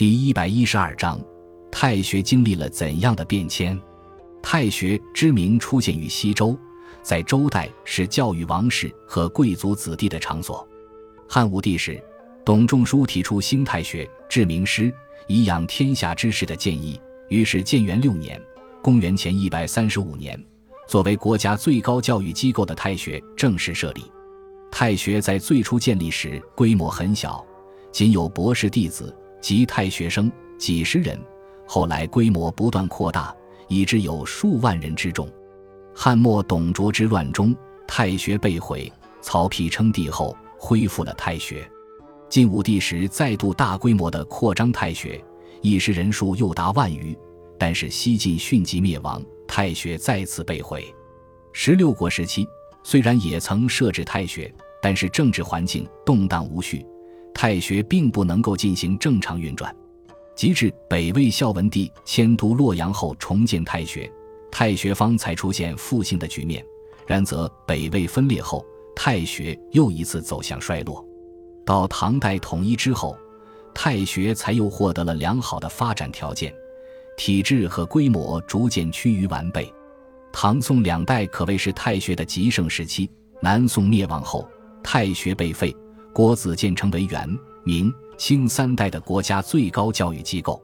第一百一十二章，太学经历了怎样的变迁？太学之名出现于西周，在周代是教育王室和贵族子弟的场所。汉武帝时，董仲舒提出兴太学，治名师，以养天下之士的建议。于是建元六年（公元前一百三十五年），作为国家最高教育机构的太学正式设立。太学在最初建立时规模很小，仅有博士弟子。及太学生几十人，后来规模不断扩大，以致有数万人之众。汉末董卓之乱中，太学被毁，曹丕称帝后恢复了太学。晋武帝时再度大规模的扩张太学，一时人数又达万余，但是西晋迅即灭亡，太学再次被毁。十六国时期虽然也曾设置太学，但是政治环境动荡无序。太学并不能够进行正常运转，及至北魏孝文帝迁都洛阳后重建太学，太学方才出现复兴的局面。然则北魏分裂后，太学又一次走向衰落。到唐代统一之后，太学才又获得了良好的发展条件，体制和规模逐渐趋于完备。唐宋两代可谓是太学的极盛时期。南宋灭亡后，太学被废。郭子建成为元、明、清三代的国家最高教育机构。